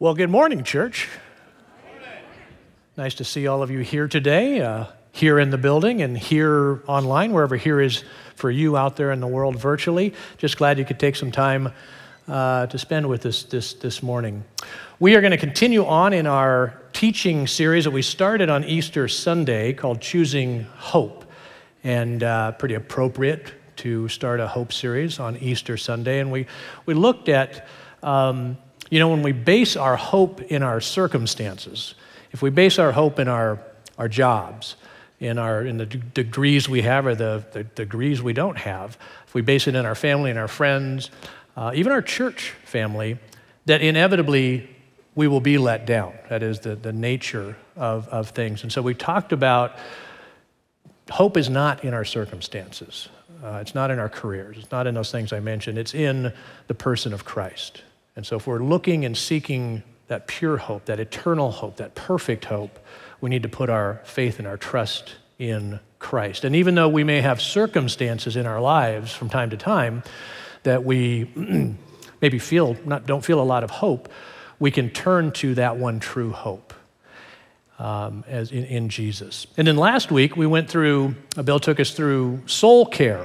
Well, good morning, church. Nice to see all of you here today, uh, here in the building and here online, wherever here is for you out there in the world virtually. Just glad you could take some time uh, to spend with us this, this morning. We are going to continue on in our teaching series that we started on Easter Sunday called Choosing Hope. And uh, pretty appropriate to start a hope series on Easter Sunday. And we, we looked at, um, you know, when we base our hope in our circumstances, if we base our hope in our, our jobs, in, our, in the d- degrees we have or the, the degrees we don't have, if we base it in our family and our friends, uh, even our church family, that inevitably we will be let down. That is the, the nature of, of things. And so we talked about hope is not in our circumstances. Uh, it's not in our careers. It's not in those things I mentioned. It's in the person of Christ. And so, if we're looking and seeking that pure hope, that eternal hope, that perfect hope, we need to put our faith and our trust in Christ. And even though we may have circumstances in our lives from time to time that we maybe feel not, don't feel a lot of hope, we can turn to that one true hope um, as in, in Jesus. And then last week, we went through, uh, Bill took us through soul care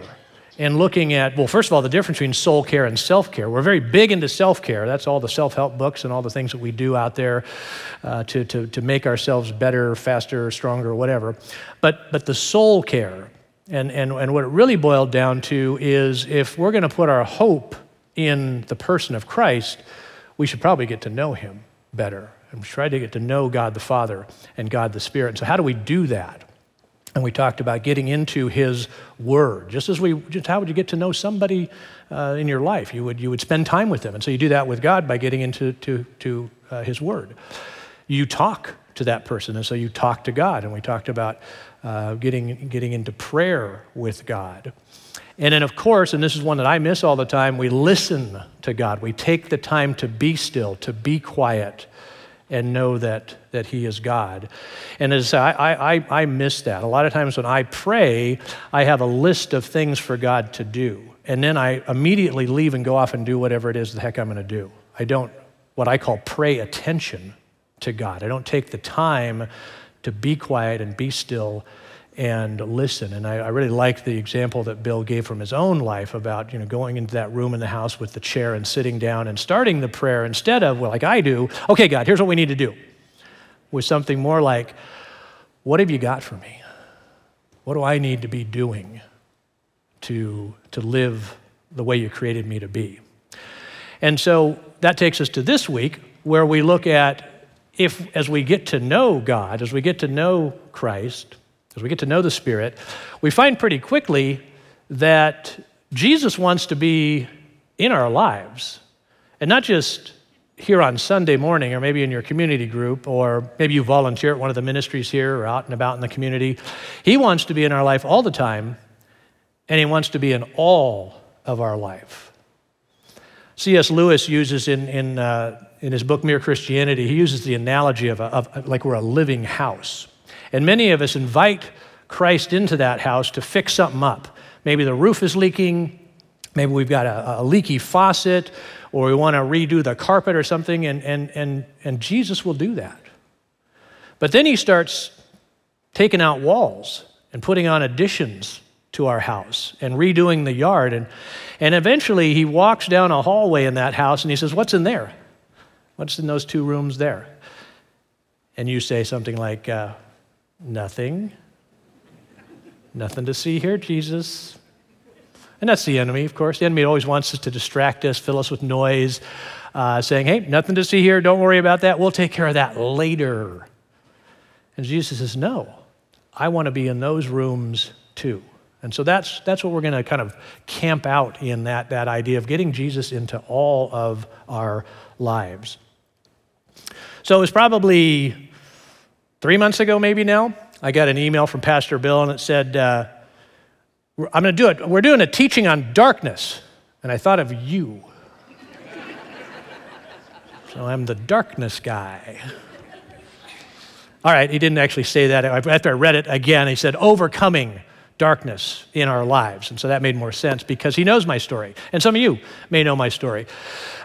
and looking at, well, first of all, the difference between soul care and self care. We're very big into self care. That's all the self help books and all the things that we do out there uh, to, to, to make ourselves better, faster, stronger, whatever. But, but the soul care, and, and, and what it really boiled down to is if we're going to put our hope in the person of Christ, we should probably get to know him better and we try to get to know God the Father and God the Spirit. So, how do we do that? And we talked about getting into His Word. Just as we, just how would you get to know somebody uh, in your life? You would, you would spend time with them. And so you do that with God by getting into to, to, uh, His Word. You talk to that person, and so you talk to God. And we talked about uh, getting, getting into prayer with God. And then, of course, and this is one that I miss all the time, we listen to God. We take the time to be still, to be quiet, and know that, that He is God. And as I, I, I miss that. A lot of times when I pray, I have a list of things for God to do. And then I immediately leave and go off and do whatever it is the heck I'm going to do. I don't, what I call pray attention to God. I don't take the time to be quiet and be still and listen. And I, I, really like the example that Bill gave from his own life about you know going into that room in the house with the chair and sitting down and starting the prayer instead of well, like I do. Okay, God, here's what we need to do. With something more like, what have you got for me? What do I need to be doing to to live the way you created me to be? And so that takes us to this week where we look at if as we get to know God, as we get to know Christ as we get to know the Spirit, we find pretty quickly that Jesus wants to be in our lives. And not just here on Sunday morning, or maybe in your community group, or maybe you volunteer at one of the ministries here or out and about in the community. He wants to be in our life all the time, and He wants to be in all of our life. C.S. Lewis uses in, in, uh, in his book Mere Christianity, he uses the analogy of, a, of like we're a living house. And many of us invite Christ into that house to fix something up. Maybe the roof is leaking, maybe we've got a, a leaky faucet, or we want to redo the carpet or something, and, and, and, and Jesus will do that. But then he starts taking out walls and putting on additions to our house and redoing the yard. And, and eventually he walks down a hallway in that house and he says, What's in there? What's in those two rooms there? And you say something like, uh, Nothing. Nothing to see here, Jesus. And that's the enemy, of course. The enemy always wants us to distract us, fill us with noise, uh, saying, hey, nothing to see here. Don't worry about that. We'll take care of that later. And Jesus says, no, I want to be in those rooms too. And so that's, that's what we're going to kind of camp out in that, that idea of getting Jesus into all of our lives. So it was probably Three months ago, maybe now, I got an email from Pastor Bill and it said, uh, I'm going to do it. We're doing a teaching on darkness. And I thought of you. so I'm the darkness guy. All right, he didn't actually say that. After I read it again, he said, overcoming darkness in our lives. And so that made more sense because he knows my story. And some of you may know my story.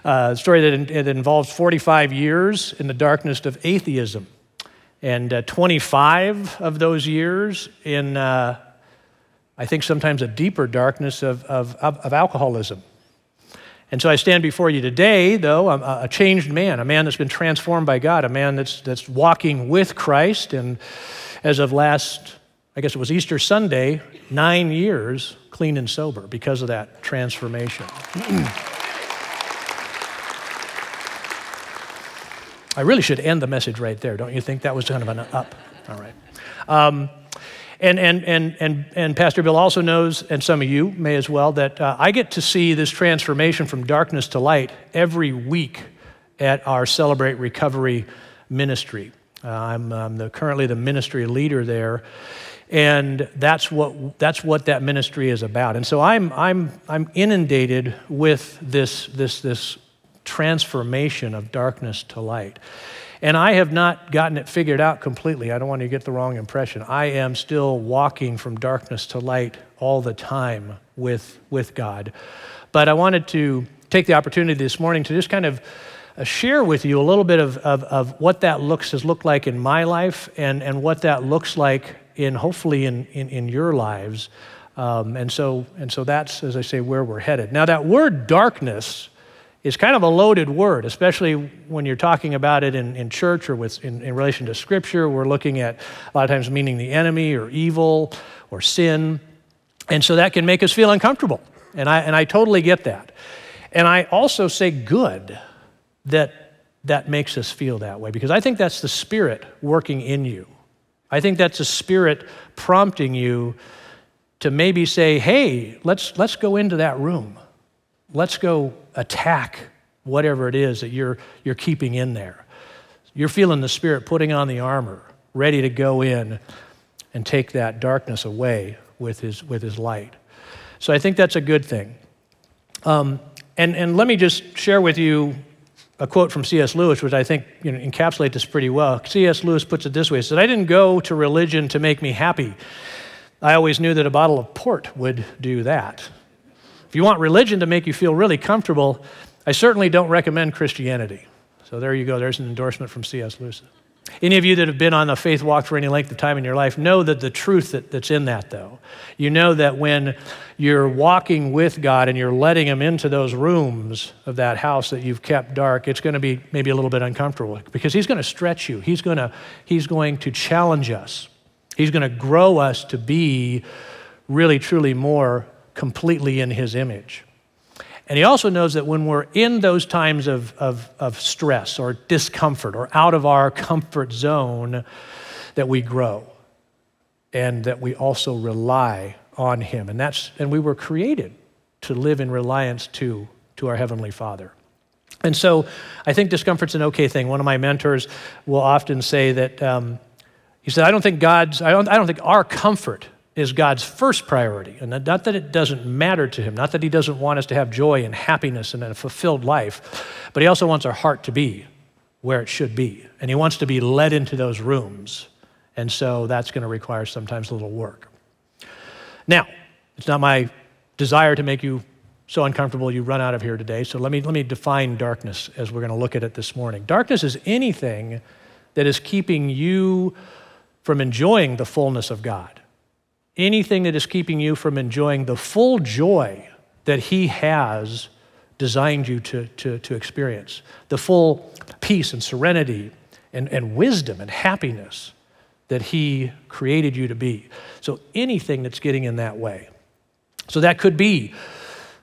Uh, a story that it involves 45 years in the darkness of atheism. And uh, 25 of those years in, uh, I think, sometimes a deeper darkness of, of, of alcoholism. And so I stand before you today, though, I'm a changed man, a man that's been transformed by God, a man that's, that's walking with Christ. And as of last, I guess it was Easter Sunday, nine years clean and sober because of that transformation. I really should end the message right there, don't you think? That was kind of an up. All right. Um, and, and, and, and, and Pastor Bill also knows, and some of you may as well, that uh, I get to see this transformation from darkness to light every week at our Celebrate Recovery ministry. Uh, I'm, I'm the, currently the ministry leader there, and that's what, that's what that ministry is about. And so I'm, I'm, I'm inundated with this, this, this transformation of darkness to light. And I have not gotten it figured out completely. I don't want you to get the wrong impression. I am still walking from darkness to light all the time with, with God. But I wanted to take the opportunity this morning to just kind of uh, share with you a little bit of, of, of, what that looks has looked like in my life and, and what that looks like in hopefully in, in, in your lives. Um, and, so, and so that's, as I say, where we're headed. Now, that word darkness is kind of a loaded word, especially when you're talking about it in, in church or with, in, in relation to Scripture. We're looking at a lot of times meaning the enemy or evil or sin. And so that can make us feel uncomfortable. And I, and I totally get that. And I also say good that that makes us feel that way because I think that's the Spirit working in you. I think that's a Spirit prompting you to maybe say, hey, let's, let's go into that room. Let's go attack whatever it is that you're, you're keeping in there. You're feeling the Spirit putting on the armor, ready to go in and take that darkness away with his, with his light. So I think that's a good thing. Um, and, and let me just share with you a quote from C.S. Lewis, which I think you know, encapsulates this pretty well. C.S. Lewis puts it this way He said, I didn't go to religion to make me happy. I always knew that a bottle of port would do that. If you want religion to make you feel really comfortable, I certainly don't recommend Christianity. So there you go. There's an endorsement from C.S. Lewis. Any of you that have been on a faith walk for any length of time in your life know that the truth that, that's in that, though. You know that when you're walking with God and you're letting Him into those rooms of that house that you've kept dark, it's going to be maybe a little bit uncomfortable because He's going to stretch you. He's going to, he's going to challenge us. He's going to grow us to be really, truly more completely in his image. And he also knows that when we're in those times of, of, of stress or discomfort or out of our comfort zone, that we grow and that we also rely on him. And, that's, and we were created to live in reliance to, to our Heavenly Father. And so I think discomfort's an okay thing. One of my mentors will often say that um, he said, I don't think God's, I don't, I don't think our comfort is God's first priority. And not that it doesn't matter to Him, not that He doesn't want us to have joy and happiness and a fulfilled life, but He also wants our heart to be where it should be. And He wants to be led into those rooms. And so that's going to require sometimes a little work. Now, it's not my desire to make you so uncomfortable you run out of here today. So let me, let me define darkness as we're going to look at it this morning. Darkness is anything that is keeping you from enjoying the fullness of God anything that is keeping you from enjoying the full joy that He has designed you to, to, to experience, the full peace and serenity and, and wisdom and happiness that He created you to be. So anything that's getting in that way. So that could be,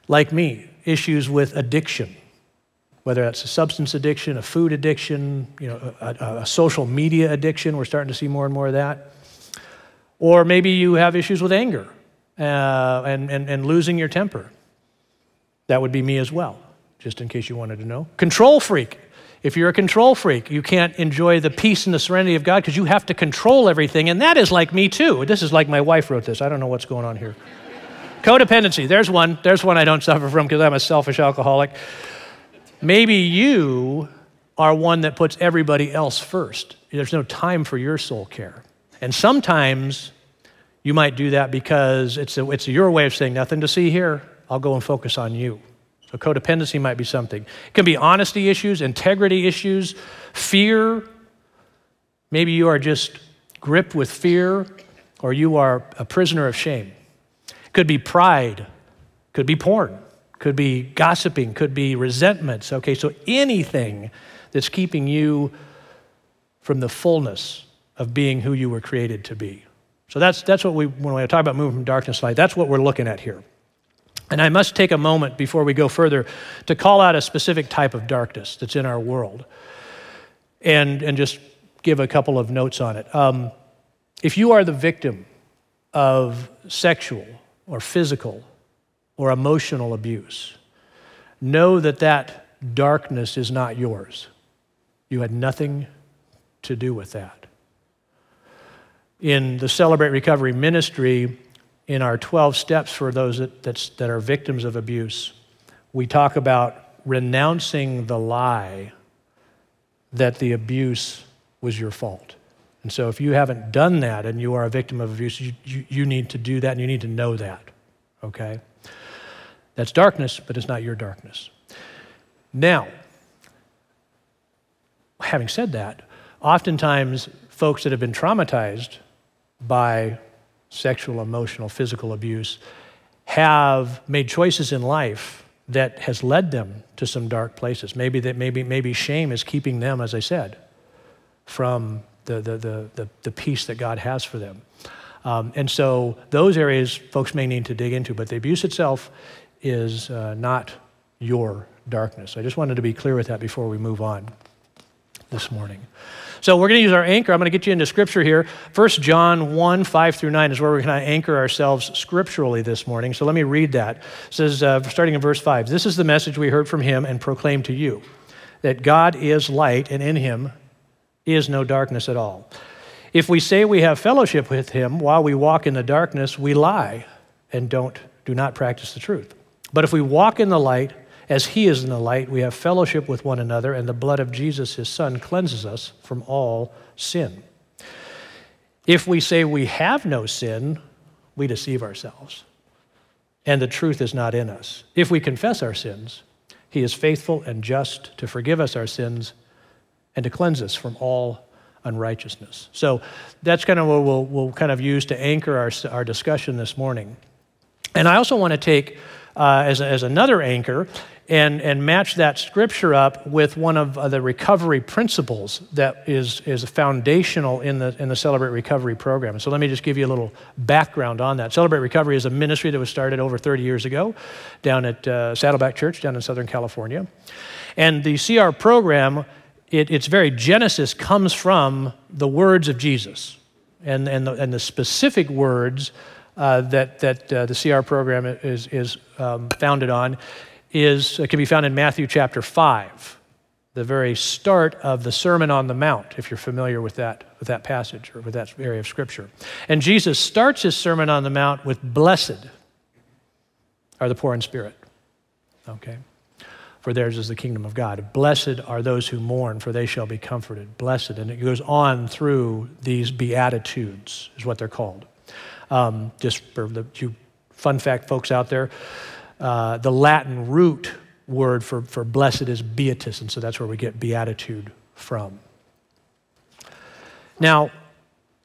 like me, issues with addiction, whether that's a substance addiction, a food addiction, you know, a, a social media addiction. We're starting to see more and more of that or maybe you have issues with anger uh, and, and, and losing your temper. That would be me as well, just in case you wanted to know. Control freak. If you're a control freak, you can't enjoy the peace and the serenity of God because you have to control everything. And that is like me too. This is like my wife wrote this. I don't know what's going on here. Codependency. There's one. There's one I don't suffer from because I'm a selfish alcoholic. Maybe you are one that puts everybody else first. There's no time for your soul care. And sometimes You might do that because it's, a, it's your way of saying, nothing to see here. I'll go and focus on you. So codependency might be something. It can be honesty issues, integrity issues, fear. Maybe you are just gripped with fear, or you are a prisoner of shame. It could be pride, could be porn, could be gossiping, could be resentments. Okay, so anything that's keeping you from the fullness of being who you were created to be. So that's, that's what we, when we talk about moving from darkness to light, that's what we're looking at here. And I must take a moment before we go further to call out a specific type of darkness that's in our world and, and just give a couple of notes on it. Um, if you are the victim of sexual or physical or emotional abuse, know that that darkness is not yours. You had nothing to do with that. In the Celebrate Recovery ministry, in our 12 steps for those that, that are victims of abuse, we talk about renouncing the lie that the abuse was your fault. And so, if you haven't done that and you are a victim of abuse, you, you, you, need to do that and you need to know that, okay? That's darkness, but it's not your darkness. Now, having said that, oftentimes folks that have been traumatized by sexual, emotional, physical abuse have made choices in life that has led them to some dark places. Maybe that maybe maybe shame is keeping them, as I said, from the the the the, the peace that God has for them. Um, and so those areas folks may need to dig into, but the abuse itself is uh, not your darkness. I just wanted to be clear with that before we move on this morning. So we're going to use our anchor. I'm going to get you into scripture here. 1 John 1, 5 through 9 is where we're going to anchor ourselves scripturally this morning. So let me read that. It says, uh, starting in verse 5, This is the message we heard from him and proclaimed to you that God is light, and in him is no darkness at all. If we say we have fellowship with him while we walk in the darkness, we lie and don't do not practice the truth. But if we walk in the light, as he is in the light, we have fellowship with one another, and the blood of Jesus, his son, cleanses us from all sin. If we say we have no sin, we deceive ourselves, and the truth is not in us. If we confess our sins, he is faithful and just to forgive us our sins and to cleanse us from all unrighteousness. So that's kind of what we'll, we'll kind of use to anchor our, our discussion this morning. And I also want to take uh, as, as another anchor and, and match that scripture up with one of uh, the recovery principles that is, is foundational in the, in the Celebrate Recovery program. So let me just give you a little background on that. Celebrate Recovery is a ministry that was started over 30 years ago down at uh, Saddleback Church down in Southern California. And the CR program, it, its very genesis comes from the words of Jesus and, and, the, and the specific words uh, that, that uh, the CR program is, is um, founded on is, can be found in Matthew chapter 5, the very start of the Sermon on the Mount, if you're familiar with that, with that passage or with that area of Scripture. And Jesus starts his Sermon on the Mount with, Blessed are the poor in spirit. Okay? For theirs is the kingdom of God. Blessed are those who mourn, for they shall be comforted. Blessed. And it goes on through these Beatitudes, is what they're called. Um, just for the you fun fact folks out there, uh, the Latin root word for, for blessed is beatus, and so that's where we get beatitude from. Now,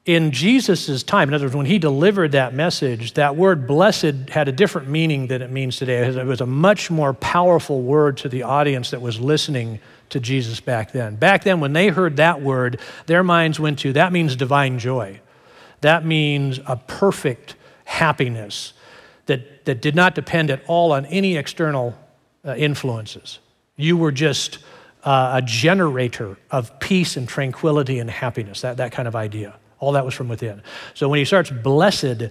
in Jesus' time, in other words, when he delivered that message, that word blessed had a different meaning than it means today. It was a much more powerful word to the audience that was listening to Jesus back then. Back then, when they heard that word, their minds went to that means divine joy. That means a perfect happiness that, that did not depend at all on any external uh, influences. You were just uh, a generator of peace and tranquility and happiness, that, that kind of idea. All that was from within. So when he starts blessed,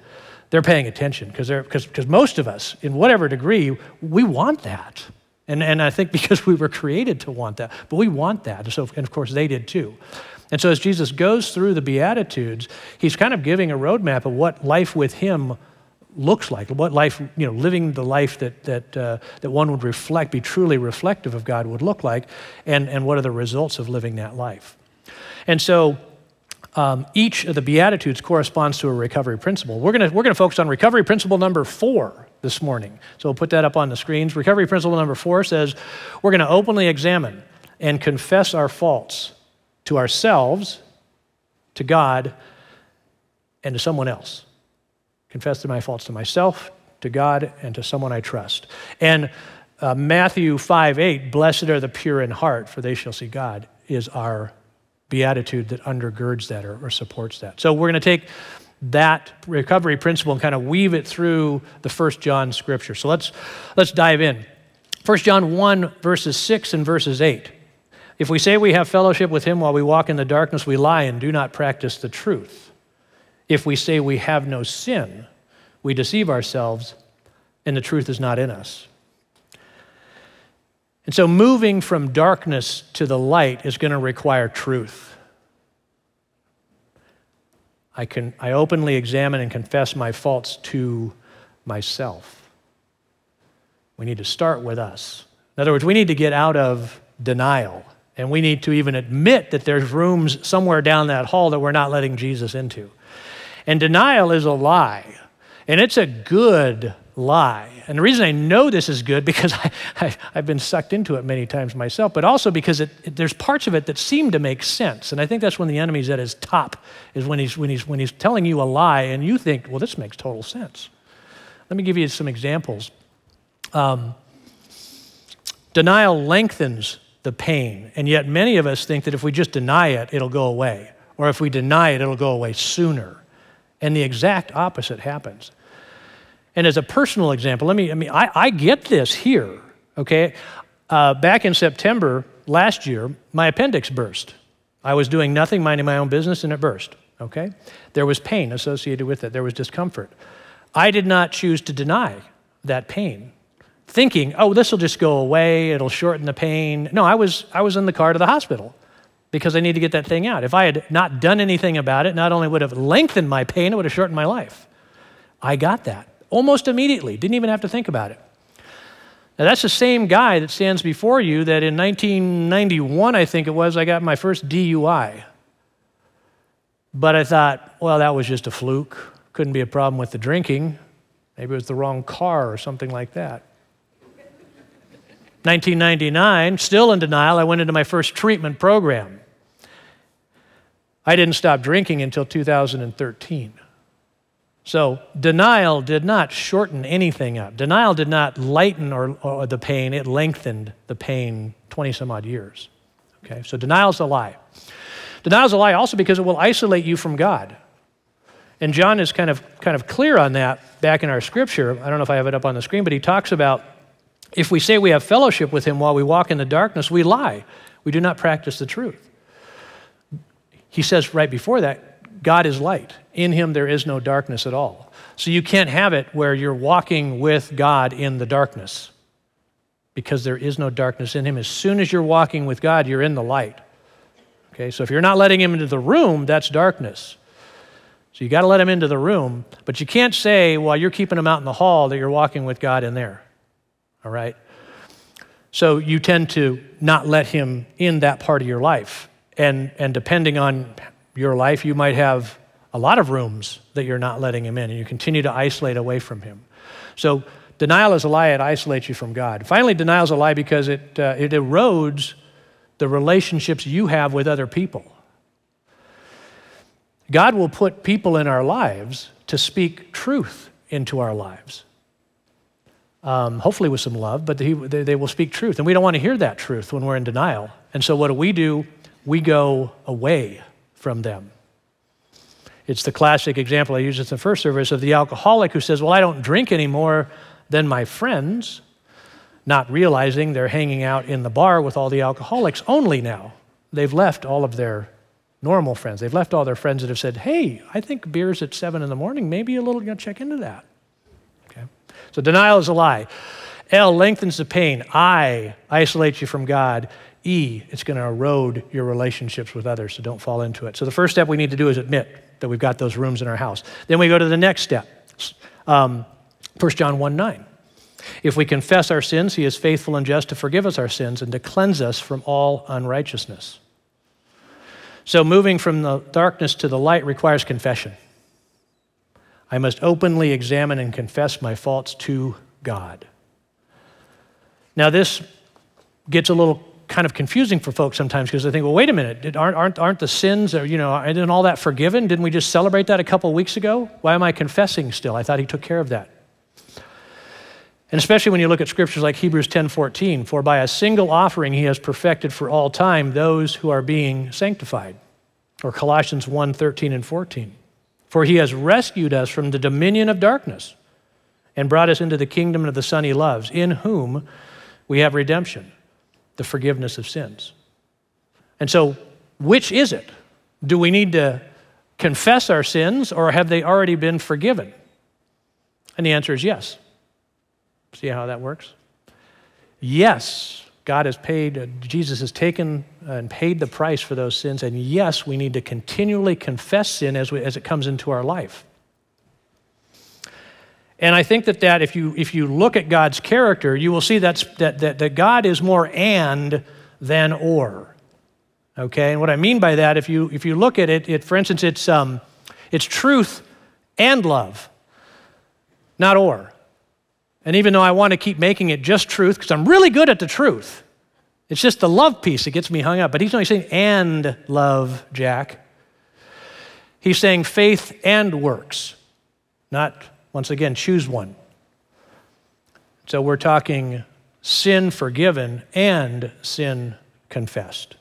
they're paying attention because most of us, in whatever degree, we want that. And, and I think because we were created to want that, but we want that. So, and of course, they did too. And so as Jesus goes through the Beatitudes, he's kind of giving a roadmap of what life with him looks like, what life, you know, living the life that, that, uh, that one would reflect, be truly reflective of God would look like, and, and what are the results of living that life. And so um, each of the Beatitudes corresponds to a recovery principle. We're going we're to focus on recovery principle number four this morning. So we'll put that up on the screens. Recovery principle number four says we're going to openly examine and confess our faults to ourselves, to God, and to someone else. Confess my faults to myself, to God, and to someone I trust. And uh, Matthew 5 8, blessed are the pure in heart, for they shall see God, is our beatitude that undergirds that or, or supports that. So we're going to take that recovery principle and kind of weave it through the first John scripture. So let's let's dive in. First John 1 verses 6 and verses 8. If we say we have fellowship with him while we walk in the darkness, we lie and do not practice the truth. If we say we have no sin, we deceive ourselves and the truth is not in us. And so, moving from darkness to the light is going to require truth. I, can, I openly examine and confess my faults to myself. We need to start with us. In other words, we need to get out of denial, and we need to even admit that there's rooms somewhere down that hall that we're not letting Jesus into. And denial is a lie, and it's a good lie. And the reason I know this is good because I, I, have been sucked into it many times myself, but also because it, it, there's parts of it that seem to make sense. And I think that's when the enemy's at his top, is when he's, when, he's, when he's telling you a lie and you think, well, this makes total sense. Let me give you some examples. Um, denial lengthens the pain, and yet many of us think that if we just deny it, it'll go away. Or if we deny it, it'll go away sooner. And the exact opposite happens. And as a personal example, let me, I mean, I, I get this here, okay? Uh, back in September last year, my appendix burst. I was doing nothing, minding my own business, and it burst, okay? There was pain associated with it, there was discomfort. I did not choose to deny that pain, thinking, oh, this will just go away, it'll shorten the pain. No, I was, I was in the car to the hospital because I need to get that thing out. If I had not done anything about it, not only would have lengthened my pain, it would have shortened my life. I got that almost immediately, didn't even have to think about it. Now, that's the same guy that stands before you that in 1991, I think it was, I got my first DUI. But I thought, well, that was just a fluke. Couldn't be a problem with the drinking. Maybe it was the wrong car or something like that. 1999, still in denial, I went into my first treatment program. I didn't stop drinking until 2013. So, denial did not shorten anything up. Denial did not lighten or, or the pain, it lengthened the pain 20 some odd years. Okay, so denial's a lie. Denial's a lie also because it will isolate you from God. And John is kind of, kind of clear on that back in our scripture. I don't know if I have it up on the screen, but he talks about if we say we have fellowship with him while we walk in the darkness, we lie. We do not practice the truth. He says right before that, God is light. In him there is no darkness at all. So you can't have it where you're walking with God in the darkness because there is no darkness in him. As soon as you're walking with God, you're in the light. Okay, so if you're not letting him into the room, that's darkness. So you got to let him into the room, but you can't say while you're keeping him out in the hall that you're walking with God in there. All right? So you tend to not let him in that part of your life. And, and depending on your life, you might have a lot of rooms that you're not letting him in, and you continue to isolate away from him. So, denial is a lie, it isolates you from God. Finally, denial is a lie because it, uh, it erodes the relationships you have with other people. God will put people in our lives to speak truth into our lives. Um, hopefully, with some love, but he, they, they will speak truth. And we don't want to hear that truth when we're in denial. And so, what do we do? We go away from them. It's the classic example I used in the first service of the alcoholic who says, Well, I don't drink any more than my friends, not realizing they're hanging out in the bar with all the alcoholics only now. They've left all of their normal friends. They've left all their friends that have said, Hey, I think beer's at seven in the morning. Maybe a little, you know, check into that. So denial is a lie. L lengthens the pain. I isolates you from God. E, it's going to erode your relationships with others, so don't fall into it. So the first step we need to do is admit that we've got those rooms in our house. Then we go to the next step. Um, 1 John 1 9. If we confess our sins, he is faithful and just to forgive us our sins and to cleanse us from all unrighteousness. So, moving from the darkness to the light requires confession. I must openly examine and confess my faults to God. Now, this gets a little kind of confusing for folks sometimes because they think, well, wait a minute, aren't, aren't, aren't the sins, or, you know, isn't all that forgiven? Didn't we just celebrate that a couple weeks ago? Why am I confessing still? I thought he took care of that. And especially when you look at scriptures like Hebrews 10:14, for by a single offering he has perfected for all time those who are being sanctified. Or Colossians 1:13 and 14. For he has rescued us from the dominion of darkness and brought us into the kingdom of the Son he loves, in whom we have redemption, the forgiveness of sins. And so, which is it? Do we need to confess our sins or have they already been forgiven? And the answer is yes. See how that works? Yes, God has paid, uh, Jesus has taken and paid the price for those sins. And yes, we need to continually confess sin as, we, as it comes into our life. And I think that, that if, you, if you look at God's character, you will see that, that, that God is more and than or. Okay? And what I mean by that, if you, if you look at it, it for instance, it's, um, it's truth and love, not or. And even though I want to keep making it just truth, because I'm really good at the truth, it's just the love piece that gets me hung up. But he's only saying, and love, Jack. He's saying faith and works, not, once again, choose one. So we're talking sin forgiven and sin confessed.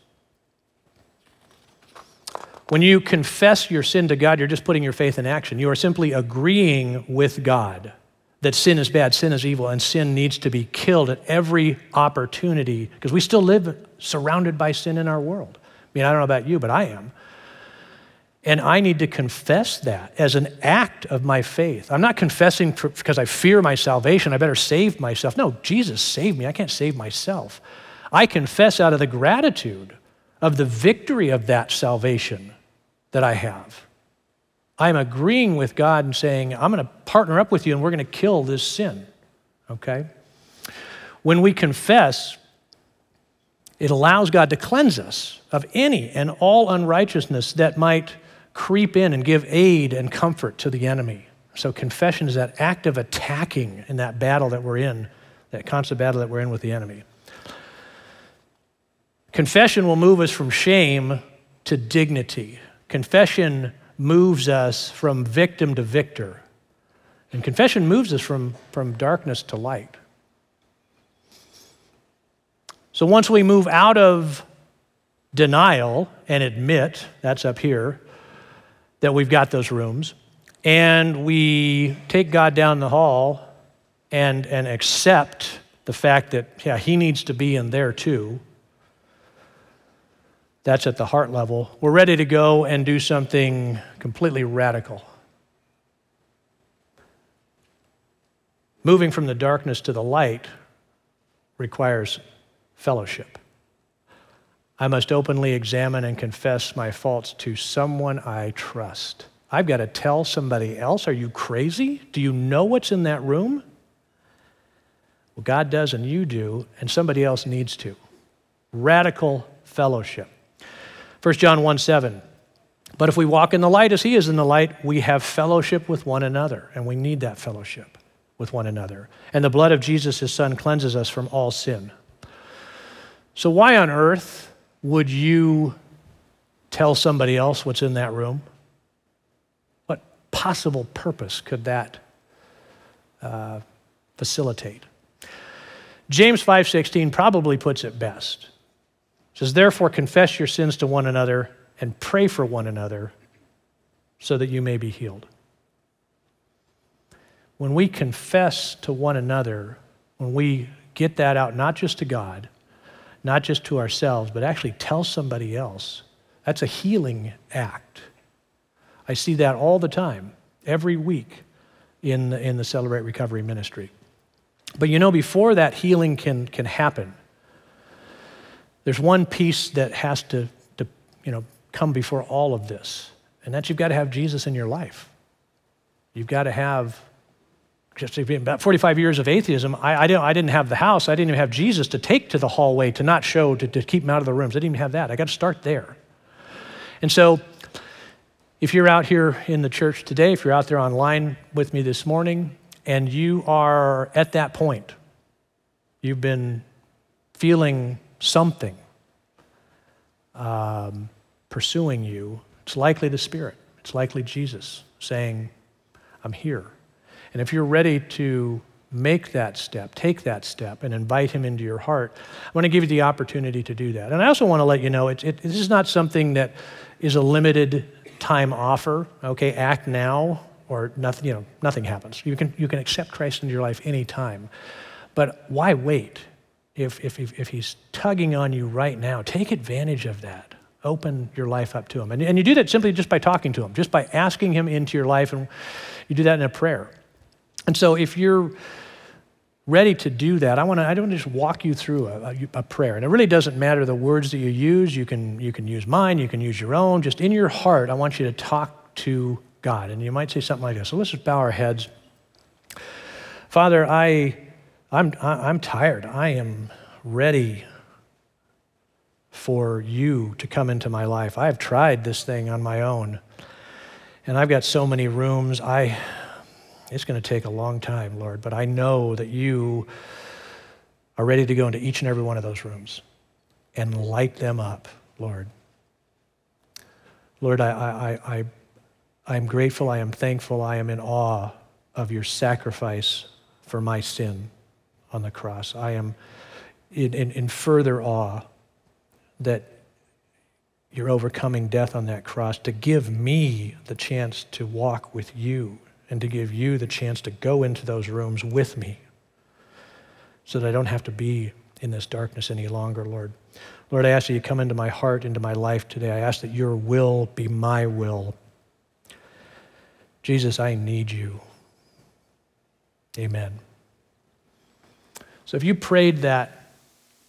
When you confess your sin to God, you're just putting your faith in action. You are simply agreeing with God that sin is bad, sin is evil, and sin needs to be killed at every opportunity because we still live surrounded by sin in our world. I mean, I don't know about you, but I am. And I need to confess that as an act of my faith. I'm not confessing because I fear my salvation. I better save myself. No, Jesus saved me. I can't save myself. I confess out of the gratitude of the victory of that salvation that I have. I'm agreeing with God and saying, I'm going to partner up with you and we're going to kill this sin. Okay? When we confess, it allows God to cleanse us of any and all unrighteousness that might creep in and give aid and comfort to the enemy. So, confession is that act of attacking in that battle that we're in, that constant battle that we're in with the enemy. Confession will move us from shame to dignity. Confession moves us from victim to victor. And confession moves us from, from darkness to light. So once we move out of denial and admit, that's up here, that we've got those rooms, and we take God down the hall and, and accept the fact that, yeah, He needs to be in there too, that's at the heart level. We're ready to go and do something completely radical. Moving from the darkness to the light requires fellowship. I must openly examine and confess my faults to someone I trust. I've got to tell somebody else, Are you crazy? Do you know what's in that room? Well, God does, and you do, and somebody else needs to. Radical fellowship. 1 John 1 7. But if we walk in the light as he is in the light, we have fellowship with one another, and we need that fellowship with one another. And the blood of Jesus, his son, cleanses us from all sin. So, why on earth would you tell somebody else what's in that room? What possible purpose could that uh, facilitate? James 5:16 probably puts it best says, Therefore, confess your sins to one another and pray for one another so that you may be healed. When we confess to one another, when we get that out, not just to God, not just to ourselves, but actually tell somebody else, that's a healing act. I see that all the time, every week in the, in the Celebrate Recovery ministry. But you know, before that healing can, can happen, there's one piece that has to, to you know, come before all of this, and that's you've got to have Jesus in your life. You've got to have just about 45 years of atheism, I, I, didn't, I didn't have the house. I didn't even have Jesus to take to the hallway, to not show, to, to keep him out of the rooms. I didn't even have that. I got to start there. And so, if you're out here in the church today, if you're out there online with me this morning, and you are at that point, you've been feeling something um, pursuing you, it's likely the Spirit. It's likely Jesus saying, I'm here. And if you're ready to make that step, take that step, and invite Him into your heart, I want to give you the opportunity to do that. And I also want to let you know it, it, this is not something that is a limited time offer. Okay, act now, or nothing. You know, nothing happens. You can you can accept Christ into your life anytime, but why wait? If, if, if, if he's tugging on you right now, take advantage of that open your life up to him. And, and you do that simply just by talking to him, just by asking him into your life. And you do that in a prayer. And so if you're ready to do that, I want to I to just walk you through a, a, a, prayer. And it really doesn't matter the words that you use. You can, you can use mine, you can use your own. Just in your heart, I want you to talk to God. And you might say something like this. So let's just bow our heads. Father, I, I'm, I'm tired. I am ready for you to come into my life. I have tried this thing on my own, and I've got so many rooms. I, it's going to take a long time, Lord, but I know that you are ready to go into each and every one of those rooms and light them up, Lord. Lord, I, I, I, I am grateful, I am thankful, I am in awe of your sacrifice for my sin on the cross. I am in, in, in further awe that you're overcoming death on that cross to give me the chance to walk with you and to give you the chance to go into those rooms with me so that I don't have to be in this darkness any longer, Lord. Lord, I ask that you come into my heart, into my life today. I ask that your will be my will. Jesus, I need you. Amen. So if you prayed that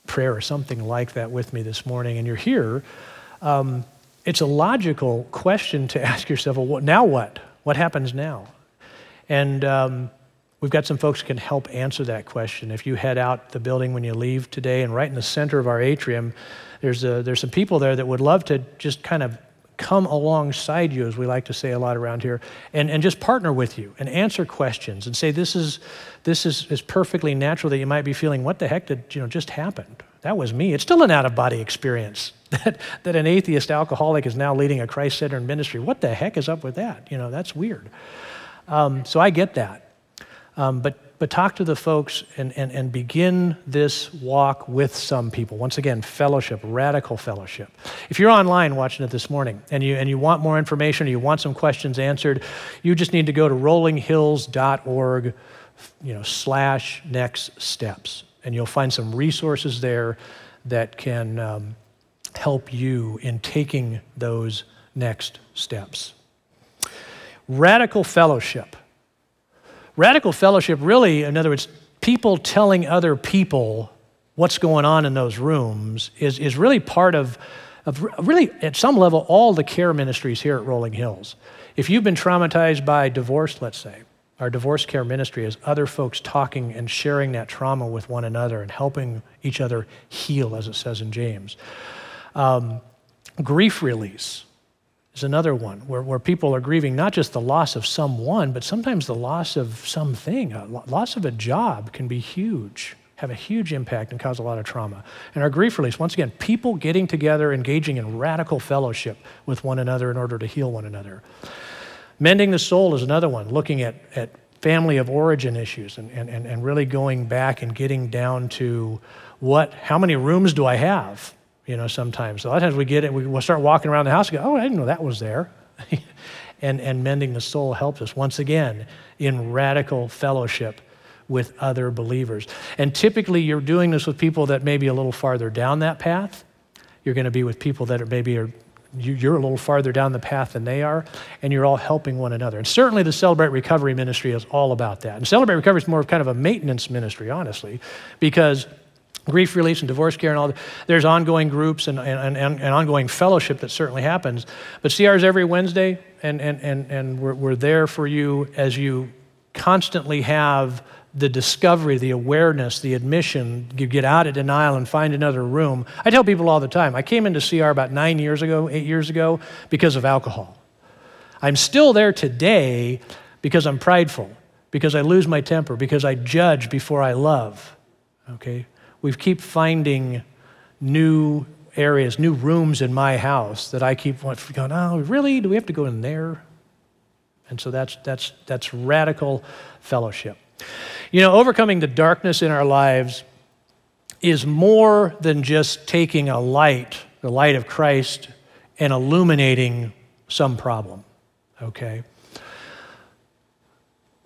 prayer or something like that with me this morning and you're here, um, it's a logical question to ask yourself, well, now what? What happens now? And um, we've got some folks who can help answer that question. If you head out the building when you leave today, and right in the center of our atrium, there's, a, there's some people there that would love to just kind of come alongside you, as we like to say a lot around here, and, and just partner with you and answer questions and say, this is, this is, is perfectly natural that you might be feeling, what the heck did you know, just happened? That was me. It's still an out of body experience that, that an atheist alcoholic is now leading a Christ centered ministry. What the heck is up with that? You know, that's weird. Um, so I get that. Um, but but talk to the folks and, and, and begin this walk with some people. Once again, fellowship, radical fellowship. If you're online watching it this morning and you, and you want more information or you want some questions answered, you just need to go to rollinghills.org you know, slash next steps. And you'll find some resources there that can um, help you in taking those next steps. Radical fellowship. Radical fellowship, really, in other words, people telling other people what's going on in those rooms, is, is really part of, of really, at some level, all the care ministries here at Rolling Hills. If you've been traumatized by divorce, let's say, our divorce care ministry is other folks talking and sharing that trauma with one another and helping each other heal, as it says in James. Um, grief release is another one where, where people are grieving not just the loss of someone, but sometimes the loss of something. A loss of a job can be huge, have a huge impact, and cause a lot of trauma. And our grief release, once again, people getting together, engaging in radical fellowship with one another in order to heal one another. Mending the soul is another one, looking at, at family of origin issues and, and, and really going back and getting down to what, how many rooms do I have? You know, sometimes. A lot of times we get it, we will start walking around the house and go, oh, I didn't know that was there. and, and mending the soul helps us, once again, in radical fellowship with other believers. And typically you're doing this with people that may be a little farther down that path. You're going to be with people that are maybe are you're a little farther down the path than they are, and you're all helping one another. And certainly the Celebrate Recovery ministry is all about that. And Celebrate Recovery is more of kind of a maintenance ministry, honestly, because grief release and divorce care and all that. There's ongoing groups and, and, and, and, ongoing fellowship that certainly happens. But CR is every Wednesday, and, and, and, and we're, we're there for you as you constantly have the discovery, the awareness, the admission, you get out of denial and find another room. I tell people all the time I came into CR about nine years ago, eight years ago, because of alcohol. I'm still there today because I'm prideful, because I lose my temper, because I judge before I love. Okay? We keep finding new areas, new rooms in my house that I keep going, oh, really? Do we have to go in there? And so that's, that's, that's radical fellowship. You know, overcoming the darkness in our lives is more than just taking a light, the light of Christ, and illuminating some problem, okay?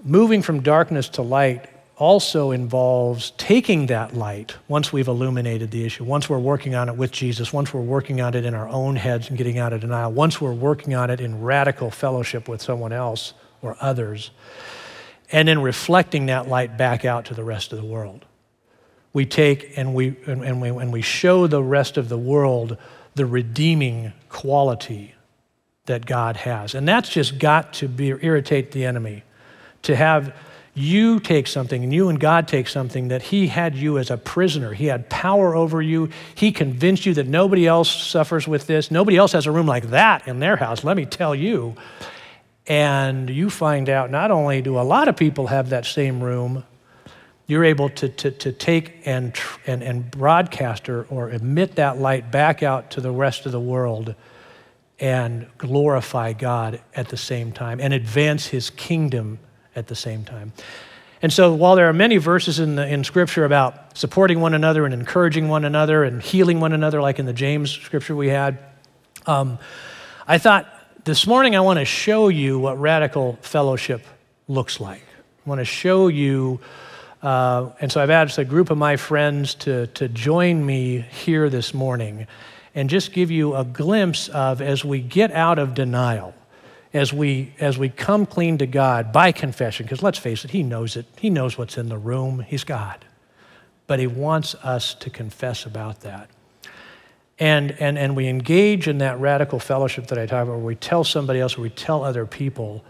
Moving from darkness to light also involves taking that light once we've illuminated the issue, once we're working on it with Jesus, once we're working on it in our own heads and getting out of denial, once we're working on it in radical fellowship with someone else or others and then reflecting that light back out to the rest of the world. We take and we, and, and we, and we show the rest of the world the redeeming quality that God has. And that's just got to be, irritate the enemy. To have you take something and you and God take something that He had you as a prisoner. He had power over you. He convinced you that nobody else suffers with this. Nobody else has a room like that in their house, let me tell you. And you find out not only do a lot of people have that same room, you're able to, to, to take and, and, and broadcast or, or emit that light back out to the rest of the world and glorify God at the same time and advance his kingdom at the same time. And so, while there are many verses in, the, in Scripture about supporting one another and encouraging one another and healing one another, like in the James scripture we had, um, I thought this morning I want to show you what radical fellowship looks like. I want to show you, uh, and so I've asked a group of my friends to, to join me here this morning and just give you a glimpse of as we get out of denial, as we, as we come clean to God by confession, because let's face it, He knows it. He knows what's in the room. He's God. But He wants us to confess about that and, and, and we engage in that radical fellowship that I talk about, where we tell somebody else, we tell other people,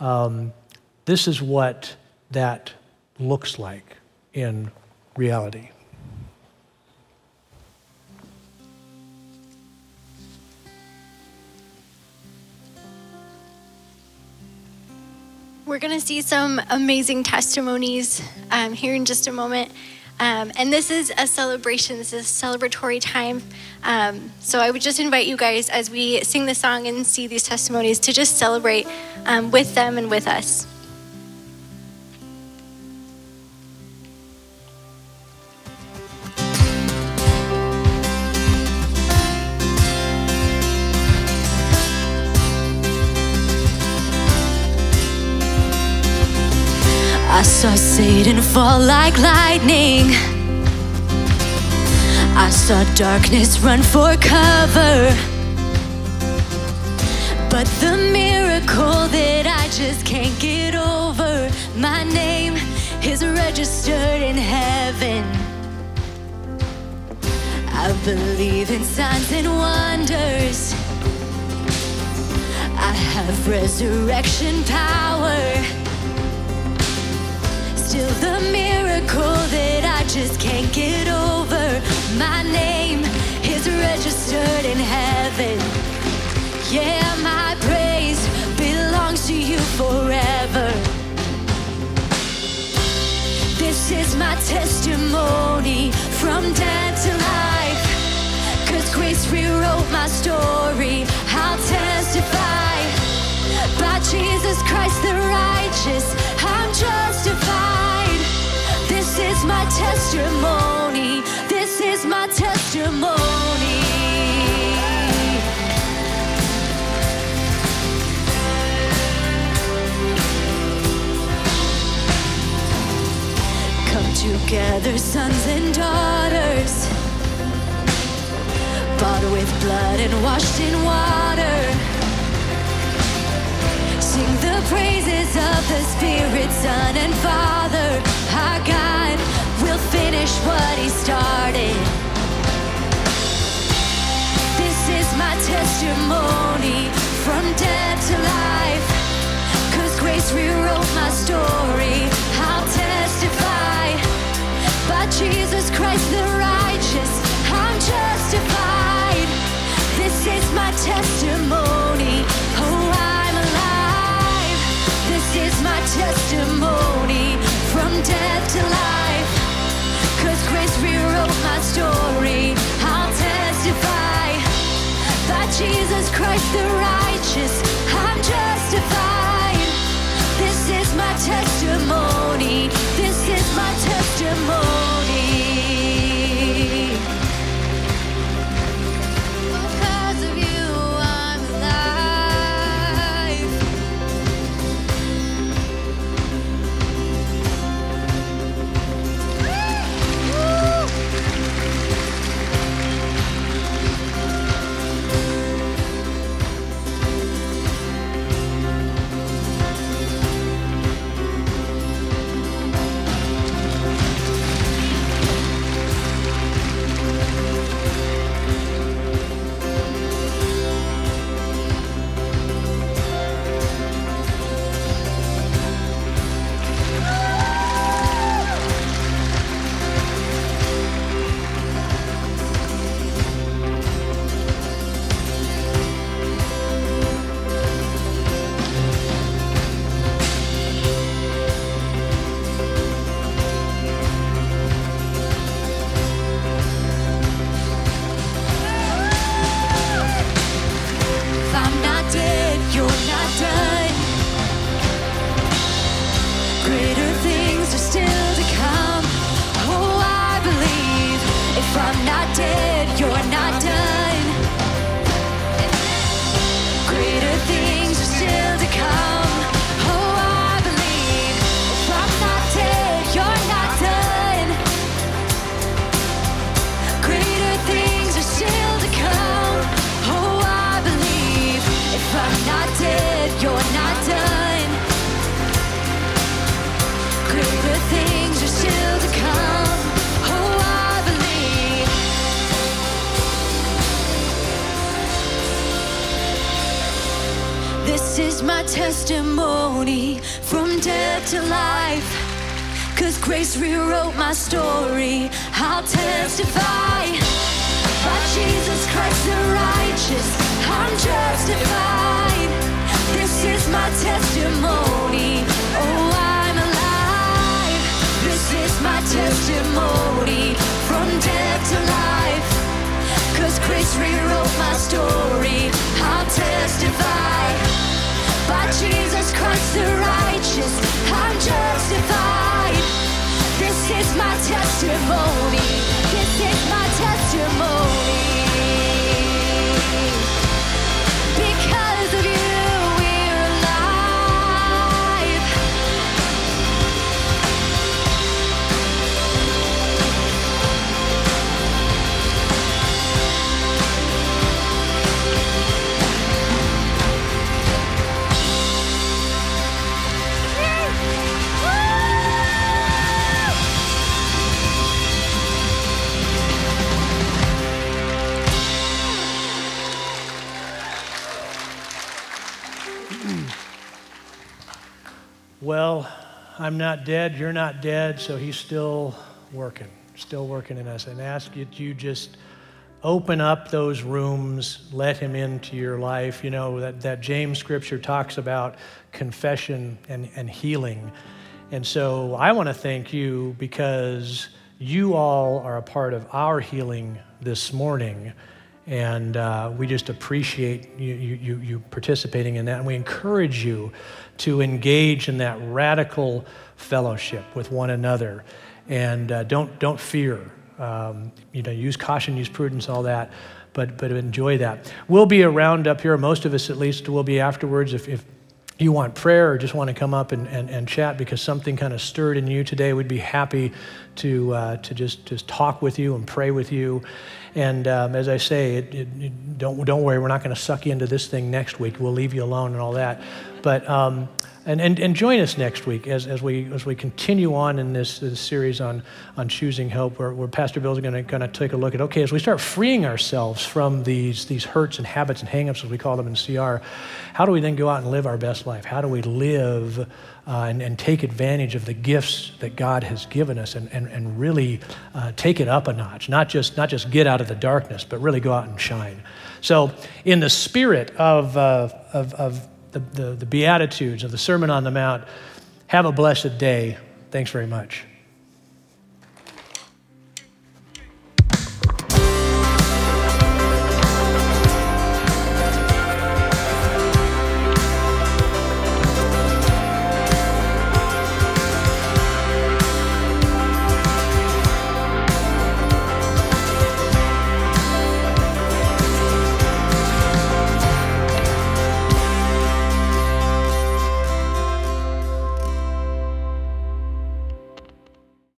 um, this is what that looks like in reality. We're going to see some amazing testimonies um, here in just a moment. Um, and this is a celebration, this is a celebratory time. Um, so I would just invite you guys as we sing the song and see these testimonies to just celebrate um, with them and with us. I saw Satan fall like lightning. I saw darkness run for cover. But the miracle that I just can't get over, my name is registered in heaven. I believe in signs and wonders. I have resurrection power still the miracle that I just can't get over. My name is registered in heaven. Yeah, my praise belongs to you forever. This is my testimony from death to life. Cause grace rewrote my story. I'll testify by Jesus Christ the righteous. I'm justified is my testimony. This is my testimony. Come together, sons and daughters, bought with blood and washed in water praises of the Spirit, Son, and Father. Our God will finish what He started. This is my testimony from death to life. Cause grace rewrote my story. I'll testify by Jesus Christ the righteous. I'm justified. This is my testimony. Story. I'll testify by Jesus Christ the righteous. Testimony from death to life. Cause grace rewrote my story. I'll testify by Jesus Christ the righteous. I'm justified. This is my testimony. Oh, I'm alive. This is my testimony from death to life. Cause grace rewrote my story. I'll testify Jesus Christ the righteous. I'm justified. This is my testimony. This is my testimony. I'm not dead, you're not dead, so he's still working, still working in us. And ask that you just open up those rooms, let him into your life. You know, that, that James scripture talks about confession and, and healing. And so I want to thank you because you all are a part of our healing this morning. And uh, we just appreciate you, you, you, you participating in that. And we encourage you to engage in that radical fellowship with one another. And uh, don't, don't fear. Um, you know, use caution, use prudence, all that. But, but enjoy that. We'll be around up here, most of us at least will be afterwards. If, if you want prayer or just want to come up and, and, and chat because something kind of stirred in you today, we'd be happy to, uh, to just, just talk with you and pray with you. And um, as I say, it, it, it- don't, don't worry, we're not going to suck you into this thing next week. We'll leave you alone and all that. But um, and, and, and join us next week as, as, we, as we continue on in this, this series on, on choosing hope, where, where Pastor Bill is going to take a look at okay, as we start freeing ourselves from these, these hurts and habits and hangups, as we call them in CR, how do we then go out and live our best life? How do we live uh, and, and take advantage of the gifts that God has given us and, and, and really uh, take it up a notch? Not just, not just get out of the darkness, but really go out and shine. So, in the spirit of, uh, of, of the, the, the Beatitudes of the Sermon on the Mount. Have a blessed day. Thanks very much.